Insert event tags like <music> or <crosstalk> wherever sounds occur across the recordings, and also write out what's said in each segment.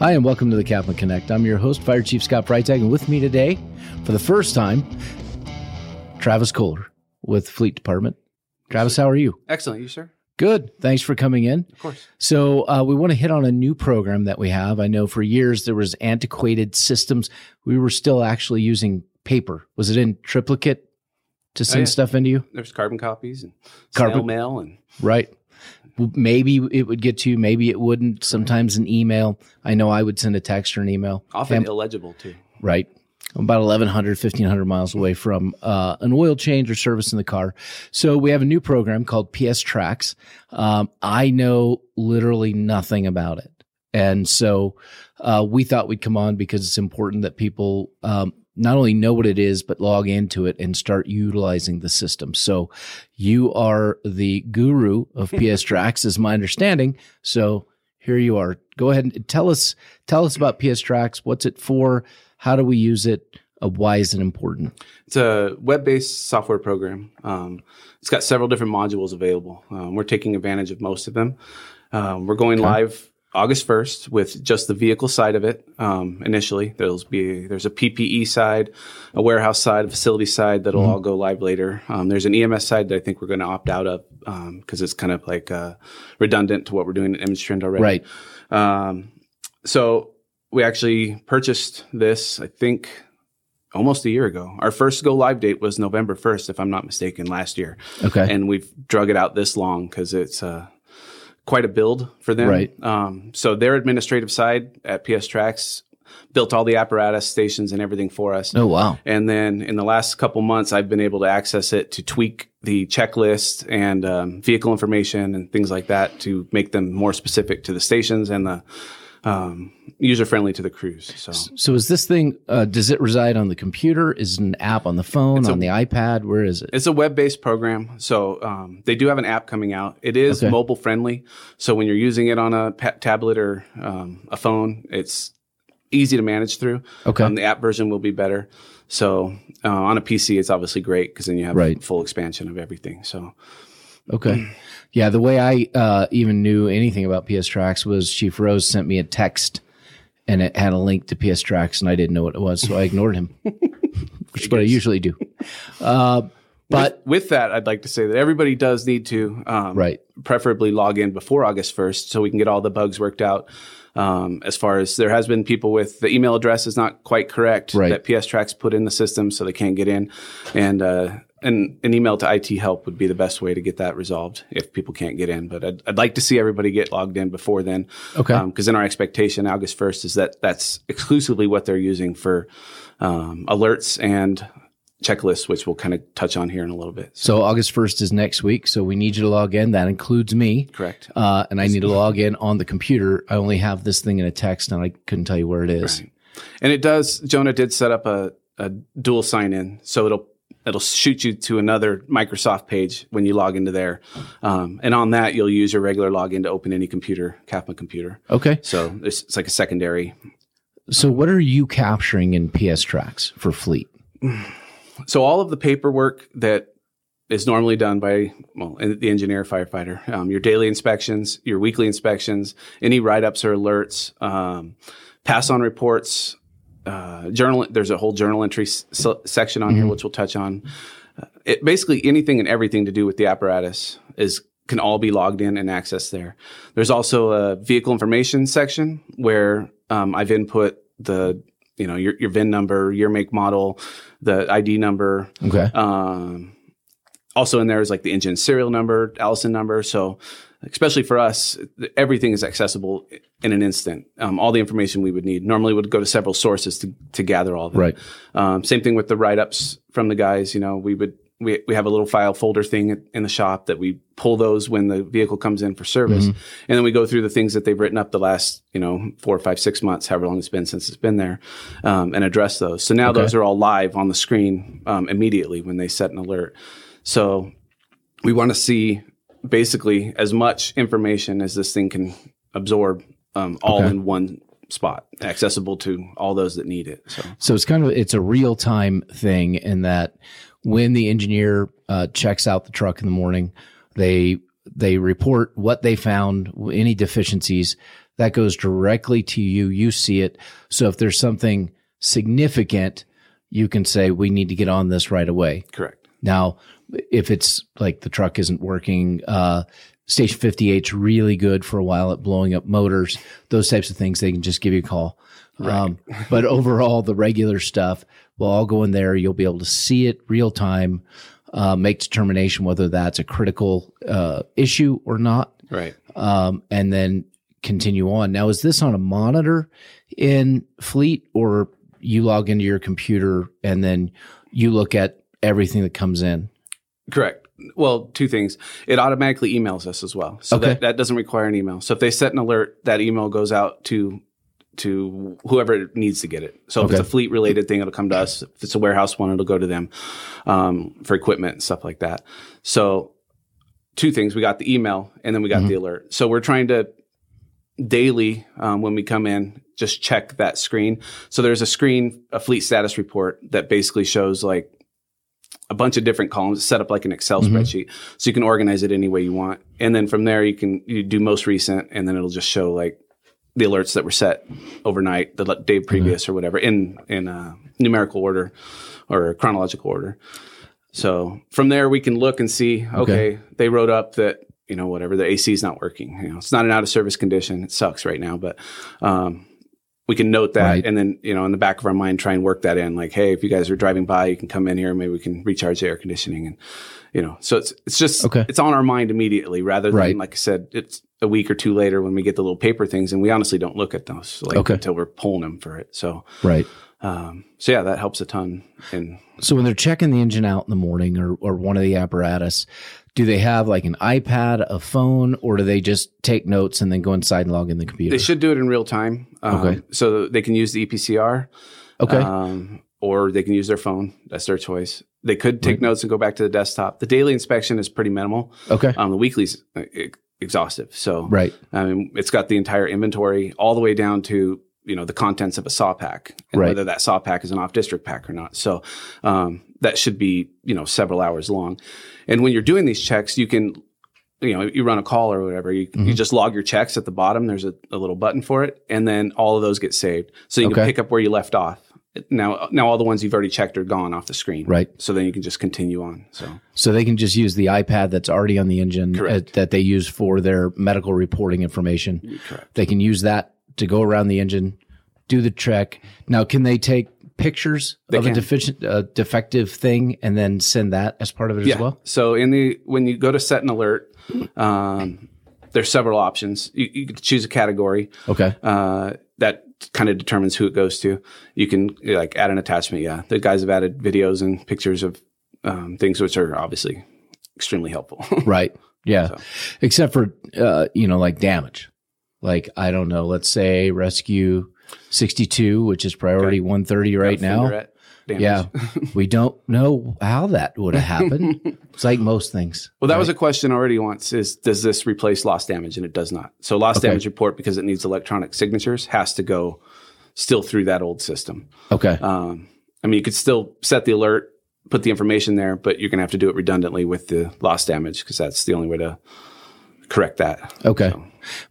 Hi, and welcome to the CAFMA Connect. I'm your host, Fire Chief Scott Freitag, and with me today, for the first time, Travis Kohler with Fleet Department. Travis, how are you? Excellent. You, sir? Good. Thanks for coming in. Of course. So, uh, we want to hit on a new program that we have. I know for years there was antiquated systems. We were still actually using paper. Was it in triplicate to send yeah. stuff into you? There's carbon copies and Carbon- mail and Right. Maybe it would get to you, maybe it wouldn't. Sometimes an email. I know I would send a text or an email. often Fam- illegible too. right? About 1,100, 1,500 miles away from uh, an oil change or service in the car. So we have a new program called PSTrax. Um, I know literally nothing about it. And so uh, we thought we'd come on because it's important that people um, not only know what it is, but log into it and start utilizing the system. So you are the guru of <laughs> PSTrax, is my understanding. So here you are. Go ahead and tell us tell us about PSTrax. What's it for? How do we use it? Uh, why is it important? It's a web-based software program. Um, it's got several different modules available. Um, we're taking advantage of most of them. Um, we're going live August 1st with just the vehicle side of it. Um, initially, there's be there's a PPE side, a warehouse side, a facility side that'll all go live later. Um, there's an EMS side that I think we're going to opt out of because it's kind of like uh, redundant to what we're doing at ImageTrend already. Right. Um, so we actually purchased this, I think, almost a year ago. Our first go live date was November 1st, if I'm not mistaken, last year. Okay. And we've drug it out this long because it's uh, quite a build for them. Right. Um, so their administrative side at PSTrax built all the apparatus stations and everything for us. oh wow. And then in the last couple months, I've been able to access it to tweak the checklist and um, vehicle information and things like that to make them more specific to the stations and the um, user friendly to the crews. So So is this thing? Uh, does it reside on the computer? Is it an app on the phone? a- on the iPad? Where is it? it's a web based program. So um, they do have an app coming out. It is Okay. mobile friendly. So when you're using it on a pa- tablet or um, a phone, it's easy to manage through. Okay. Um, the app version will be better. So uh, on a PC, it's obviously great because then you have Right. full expansion of everything. So Okay. <clears throat> Yeah, the way I uh, even knew anything about PSTrax was Chief Rose sent me a text and it had a link to PSTrax and I didn't know what it was, so I ignored him, <laughs> which is what I usually do. Uh, but with that, I'd like to say that everybody does need to um, Right. preferably log in before August 1st so we can get all the bugs worked out. Um, as far as there has been people with the email address is not quite correct Right. that PSTrax put in the system so they can't get in. And, uh, and an email to IT help would be the best way to get that resolved if people can't get in. But I'd, I'd like to see everybody get logged in before then. Okay. Because then our expectation August 1st is that that's exclusively what they're using for um, alerts and checklists, which we'll kind of touch on here in a little bit. so August 1st is next week, so we need you to log in. That includes me. Correct. Uh, and I need to log in on the computer. I only have this thing in a text and I couldn't tell you where it is. And it does. Jonah did set up a, a dual sign in, so it'll it'll shoot you to another Microsoft page when you log into there. Um, and on that, you'll use your regular login to open any computer, CAFMA computer. Okay. So it's, it's like a secondary. So what are you capturing in PSTrax for Fleet? So all of the paperwork that is normally done by well the engineer firefighter, um, your daily inspections, your weekly inspections, any write ups or alerts, um, pass on reports, uh, journal. There's a whole journal entry s- section on here which we'll touch on. Uh, it, basically, anything and everything to do with the apparatus is can all be logged in and accessed there. There's also a vehicle information section where um, I've input the you know your your VIN number, your make model, the ID number. Okay. Um, also in there is like the engine serial number, Allison number. So especially for us, everything is accessible in an instant. Um, all the information we would need normally would go to several sources to, to gather all of it. Right. Um, same thing with the write ups from the guys. You know, we would we, we have a little file folder thing in the shop that we pull those when the vehicle comes in for service, and then we go through the things that they've written up the last you know four, five, six months, however long it's been since it's been there, um, and address those. So now those are all live on the screen um, immediately when they set an alert. So we want to see basically as much information as this thing can absorb, um, all Okay. in one spot, accessible to all those that need it. So So it's kind of it's a real time thing in that when the engineer uh, checks out the truck in the morning, they they report what they found, any deficiencies. that goes directly to you. You see it. So if there's something significant, you can say, we need to get on this right away. Correct. Now, if it's like the truck isn't working, uh, Station 58 is really good for a while at blowing up motors, those types of things. They can just give you a call. Um, but overall, the regular stuff we'll all go in there. You'll be able to see it real time, uh, make determination whether that's a critical uh, issue or not, Right. um, and then continue on. Now, is this on a monitor in Fleet, or you log into your computer and then you look at everything that comes in? Correct. Well, two things. It automatically emails us as well. So Okay. that, that doesn't require an email. So if they set an alert, that email goes out to to whoever needs to get it. So if it's a fleet related thing, it'll come to us. If it's a warehouse one, it'll go to them um, for equipment and stuff like that. So two things. We got the email and then we got the alert. So we're trying to daily um, when we come in just check that screen. So there's a screen, a fleet status report that basically shows like a bunch of different columns set up like an Excel spreadsheet. So you can organize it any way you want. And then from there you can you do most recent and then it'll just show like the alerts that were set overnight, the day previous or whatever in in uh, numerical order or chronological order. So from there we can look and see okay, they wrote up that you know whatever the AC is not working. You know, it's not an out of service condition. It sucks right now, but um, we can note that Right. and then you know in the back of our mind try and work that in like hey if you guys are driving by you can come in here and maybe we can recharge the air conditioning and you know so it's it's just Okay. it's on our mind immediately rather than Right. like i said it's a week or two later when we get the little paper things and we honestly don't look at those like Okay. until we're pulling them for it so Right. Um so yeah that helps a ton and So when they're checking the engine out in the morning or, or one of the apparatus, do they have like an iPad, a phone, or do they just take notes and then go inside and log in the computer? they should do it in real time um, Okay. so they can use the epcr okay. um, or they can use their phone that's their choice they could take notes and go back to the desktop the daily inspection is pretty minimal okay. Um, the weekly's uh, exhaustive. So right. I mean, it's got the entire inventory all the way down to you know the contents of a saw pack and Right. whether that saw pack is an off district pack or not. So um, that should be you know several hours long. And when you're doing these checks, you can you know you run a call or whatever. You, Mm-hmm. you just log your checks at the bottom. There's a, a little button for it, and then all of those get saved. So you Okay. can pick up where you left off. Now, now all the ones you've already checked are gone off the screen. Right. So then you can just continue on. So So they can just use the iPad that's already on the engine uh, that they use for their medical reporting information. correct. They can use that to go around the engine, do the check. Now, can they take pictures of a deficient, uh, defective thing and then send that as part of it as well? So in the when you go to set an alert, um, there's several options. You, you can choose a category Okay. uh, that kind of determines who it goes to. You can like add an attachment. Yeah, the guys have added videos and pictures of um, things which are obviously extremely helpful. <laughs> Right. Yeah. So. Except for, uh, you know, like damage. Like, I don't know, let's say rescue 62, which is priority 130 right now. Fender at damage. Yeah. <laughs> we don't know how that would have happened. <laughs> it's like most things. Well, that was a question already once is does this replace lost damage? And it does not. So lost Okay. damage report, because it needs electronic signatures, has to go still through that old system. Okay. Um, I mean, you could still set the alert, put the information there, but you're going to have to do it redundantly with the lost damage because that's the only way to correct that. Okay.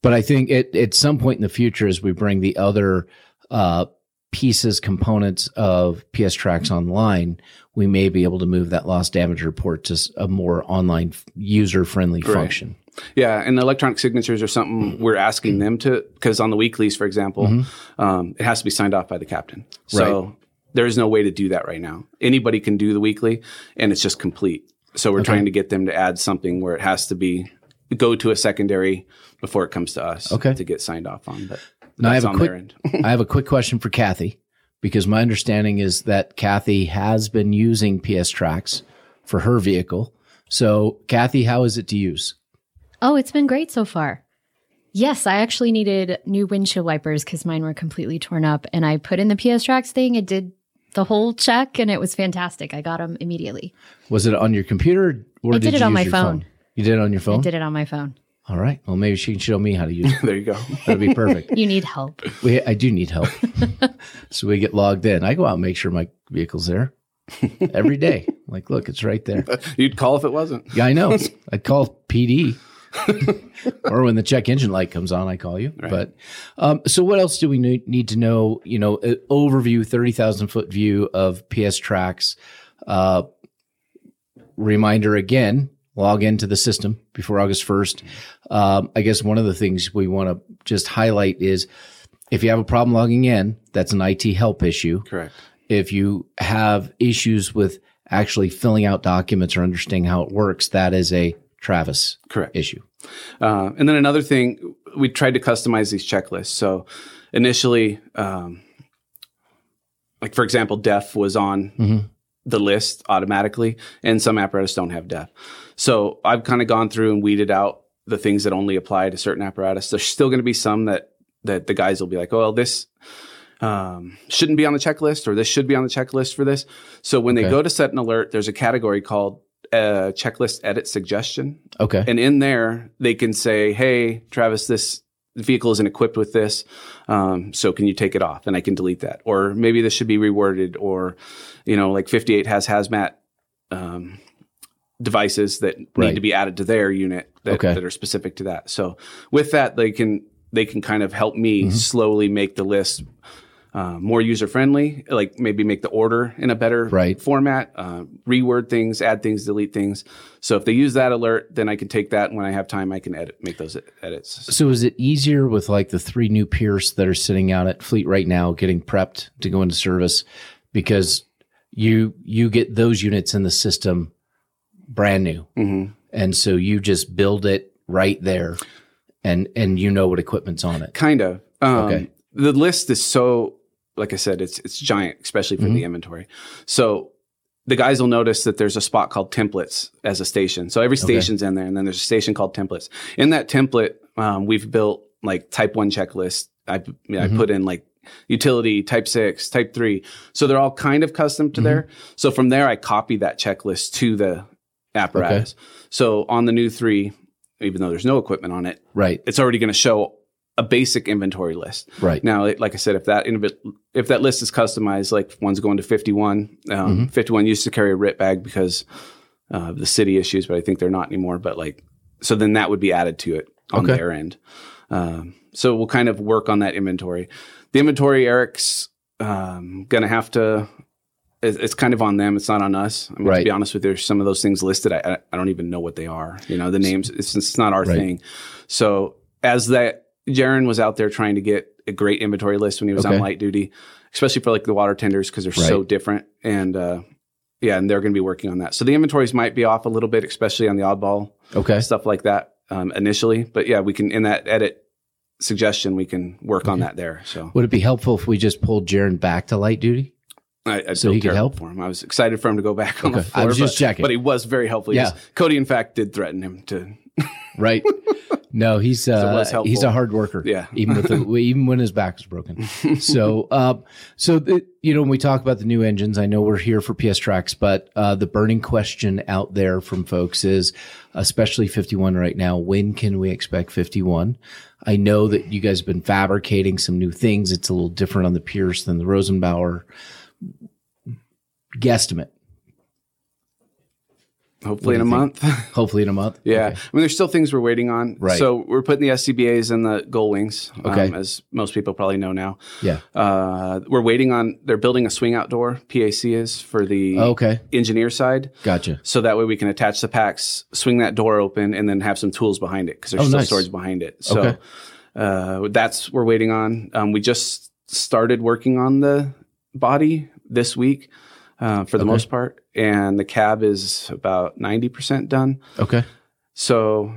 But I think it, at some point in the future, as we bring the other uh, pieces, components of PSTrax online, we may be able to move that loss damage report to a more online user friendly function. Yeah, and electronic signatures are something we're asking them to because on the weeklies, for example, um, it has to be signed off by the captain. So there is no way to do that right now. Anybody can do the weekly, and it's just complete. So we're trying to get them to add something where it has to be go to a secondary before it comes to us Okay. to get signed off on. But Now, I that's have a quick- their end. <laughs> I have a quick question for Kathy because my understanding is that Kathy has been using PSTrax for her vehicle. So, Kathy, how is it to use? Oh, it's been great so far. Yes, I actually needed new windshield wipers because mine were completely torn up. And I put in the PSTrax thing. It did the whole check and it was fantastic. I got them immediately. Was it on your computer or I did it you on use my your phone. You did it on your phone? I did it on my phone. All right. Well, maybe she can show me how to use it. <laughs> there you go. That'd be perfect. You need help. We, I do need help. <laughs> so we get logged in. I go out and make sure my vehicle's there every day. <laughs> Like, look, it's right there. You'd call if it wasn't. Yeah, I know. I'd call PD. or when the check engine light comes on, I call you. But um, so, what else do we need, need to know? You know, uh, overview, thirty thousand foot view of PSTrax. Uh, reminder again: log into the system before August first. Um, I guess one of the things we want to just highlight is if you have a problem logging in, that's an IT help issue. Correct. If you have issues with actually filling out documents or understanding how it works, that is a Travis Correct. issue. Uh, and then another thing, we tried to customize these checklists. So initially, um, like for example, DEF was on Mm-hmm. The list automatically, and some apparatus don't have DEF. So I've kind of gone through and weeded out the things that only apply to certain apparatus. There's still going to be some that that the guys will be like, "Oh, well, this um, shouldn't be on the checklist, or this should be on the checklist for this." So when Okay. they go to set an alert, there's a category called uh, checklist edit suggestion. Okay. And in there, they can say, "Hey, Travis, this vehicle isn't equipped with this, um, so can you take it off?" And I can delete that. Or maybe this should be reworded. Or, you know, like 58 has hazmat um, devices that Right. need to be added to their unit that, Okay. that are specific to that. So with that, they can they can kind of help me Mm-hmm. slowly make the list. Uh, more user friendly, like maybe make the order in a better Right. format, uh, reword things, add things, delete things. So if they use that alert, then I can take that, and when I have time, I can edit, make those edits. So is it easier with like the three new Pierce that are sitting out at Fleet right now, getting prepped to go into service, because you you get those units in the system brand new, hmm and so you just build it right there, and and you know what equipment's on it. Kind of. Um, Okay. The list is so, like I said, it's it's giant, especially for Mm-hmm. the inventory. So the guys will notice that there's a spot called templates as a station. So every station's in there, and then there's a station called templates. In that template, um, we've built like type one checklist. I I Mm-hmm. put in like utility type six, type three. So they're all kind of custom to there. So from there, I copy that checklist to the apparatus. So on the new three, even though there's no equipment on it, Right, it's already going to show a basic inventory list. right, Now, it- like I said, if that if that list is customized, like one's going to 51, um, 51 used to carry a RIT bag because uh, of the city issues, but I think they're not anymore. But like, so then that would be added to it on Okay. their end. Um, so we'll kind of work on that inventory. The inventory, Eric's um, going to have to. it- It's kind of on them. It's not on us. I mean, Right. to be honest with you, there's some of those things listed. I, I- I don't even know what they are. You know, the names. It's, it's not our Right. thing. So as that, Jaron was out there trying to get a great inventory list when he was Okay. on light duty, especially for like the water tenders because they're so different. And uh, yeah, and they're going to be working on that. So the inventories might be off a little bit, especially on the oddball okay, stuff like that um, initially. But yeah, we can in that edit suggestion we can work on that there. So Would it be helpful if we just pulled Jaron back to light duty? I, I So he could help? for him. I was excited for him to go back on Okay. the floor. I was just but, checking. but he was very helpful. Yeah. Yes. Cody, in fact, did threaten him to. Right. No, he's uh, he's a hard worker. Yeah. even with the, <laughs> even when his back is broken. So, um, so the, you know, when we talk about the new engines, I know we're here for PSTrax, but uh, the burning question out there from folks is, especially 51 right now, when can we expect 51? I know that you guys have been fabricating some new things. It's a little different on the Pierce than the Rosenbauer. Guesstimate, Hopefully in a you month. <laughs> hopefully in a month. Yeah, Okay. I mean, there's still things we're waiting on. Right. So we're putting the SCBA's in the gull wings, um, Okay. as most people probably know now. Yeah. Uh, we're waiting on. They're building a swing outdoor. PAC is for the Okay. engineer side, Gotcha. so that way we can attach the packs, swing that door open, and then have some tools behind it because there's Oh, still nice. storage behind it. So Okay. uh, that's we're waiting on. Um, we just started working on the body this week. Uh, for the Okay. most part, and the cab is about ninety percent done. Okay. So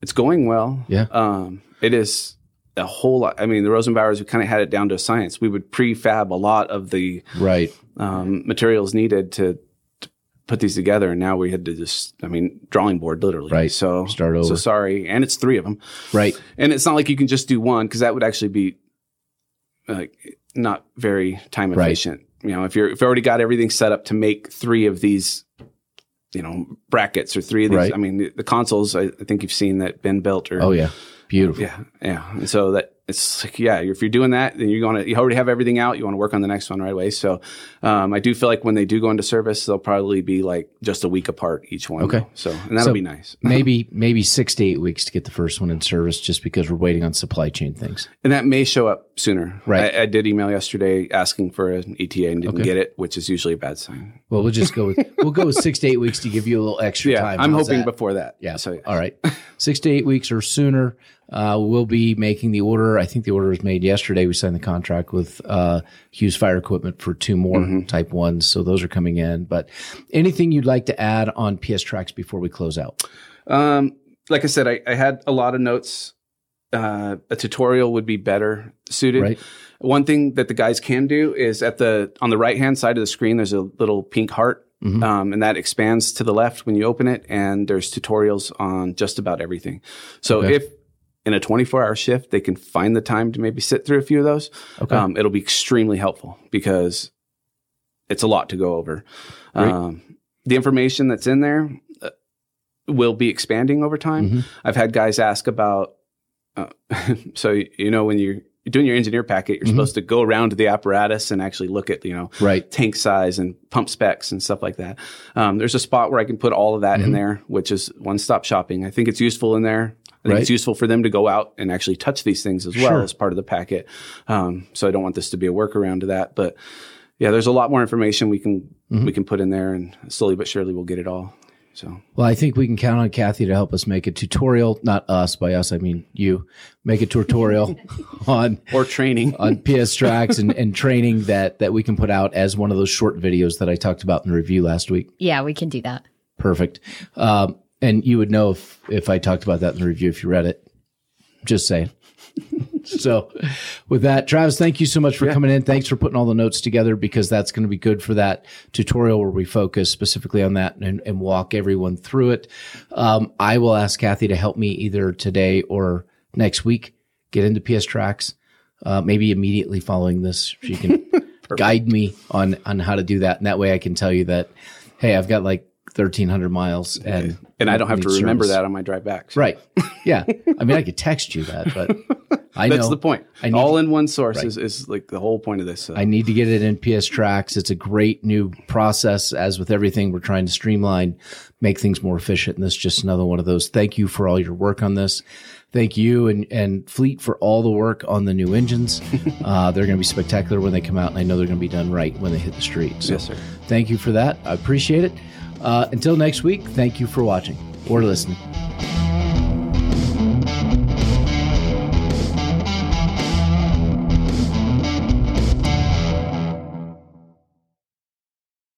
it's going well. Yeah. Um, it is a whole lot. I mean, the Rosenbauers, we kind of had it down to a science. We would prefab a lot of the Right. um, materials needed to, to put these together. And now we had to just, I mean, drawing board literally. Right. So Start over. So sorry. And it's three of them. Right. And it's not like you can just do one because that would actually be like not very time Right. You know, if you're if you already got everything set up to make three of these, you know, brackets or three of these. Right. I mean, the, the consoles I, I think you've seen that been built or Oh yeah. Beautiful. yeah, yeah. And so that it's like, yeah, if you're doing that, then you're going to, you already have everything out. You want to work on the next one right away. So, um, I do feel like when they do go into service, they'll probably be like just a week apart each one. Okay. So, and that'll So be nice. <laughs> maybe maybe six to eight weeks to get the first one in service, just because we're waiting on supply chain things. And that may show up sooner. Right. I, I did email yesterday asking for an ETA and didn't Okay. get it, which is usually a bad sign. Well, we'll just go with <laughs> we'll go with six to eight weeks to give you a little extra Yeah. time. I'm How's hoping that? before that. Yeah. So, All right. <laughs> Six to eight weeks or sooner. Uh, we'll be making the order. I think the order was made yesterday. We signed the contract with uh, Hughes Fire Equipment for two more Mm-hmm. Type ones, so those are coming in. But anything you'd like to add on PSTrax before we close out? Um, like I said, I, I had a lot of notes. Uh, a tutorial would be better suited. Right. One thing that the guys can do is at the on the right hand side of the screen, there's a little pink heart, Mhm. um, and that expands to the left when you open it. And there's tutorials on just about everything. So Okay. if in a 24 hour shift they can find the time to maybe sit through a few of those, Okay. um, it'll be extremely helpful because it's a lot to go over. Um, the information that's in there uh, will be expanding over time. Mhm. I've had guys ask about, uh, <laughs> so you know when you're doing your engineer packet, you're Mhm. supposed to go around to the apparatus and actually look at you know Right. tank size and pump specs and stuff like that. Um, there's a spot where I can put all of that in Mhm. there, which is one stop shopping. I think it's useful in there. I think Right. it's useful for them to go out and actually touch these things as well Sure. as part of the packet. Um, so I don't want this to be a workaround to that, but yeah, there's a lot more information we can Mhm. we can put in there, and slowly but surely we'll get it all. So Well, I think we can count on Kathy to help us make a tutorial. Not us. By us, I mean you. Make a tutorial <laughs> on or training. <laughs> on PSTrax and, and training that that we can put out as one of those short videos that I talked about in the review last week. Yeah, we can do that. Perfect. Um, and you would know if if I talked about that in the review if you read it. Just saying. <laughs> so, with that, Travis, thank you so much for coming in. Thanks for putting all the notes together because that's going to be good for that tutorial where we focus specifically on that and, and walk everyone through it. Um, I will ask Kathy to help me either today or next week get into PSTrax. Uh, maybe immediately following this, she can <laughs> guide me on on how to do that, and that way I can tell you that, hey, I've got like thirteen hundred miles, and and I don't have to remember service. that on my drive back. So Right. <laughs> Yeah. I mean, I could text you that, but I know That's the point. I need All in one source is, is like the whole point of this. So. I need to get it in PSTrax. It's a great new process. As with everything, we're trying to streamline, make things more efficient. And this is just another one of those. Thank you for all your work on this. Thank you and, and Fleet for all the work on the new engines. <laughs> uh, they're going to be spectacular when they come out, and I know they're going to be done right when they hit the street. So Yes, sir. thank you for that. I appreciate it. Uh, until next week, thank you for watching or listening.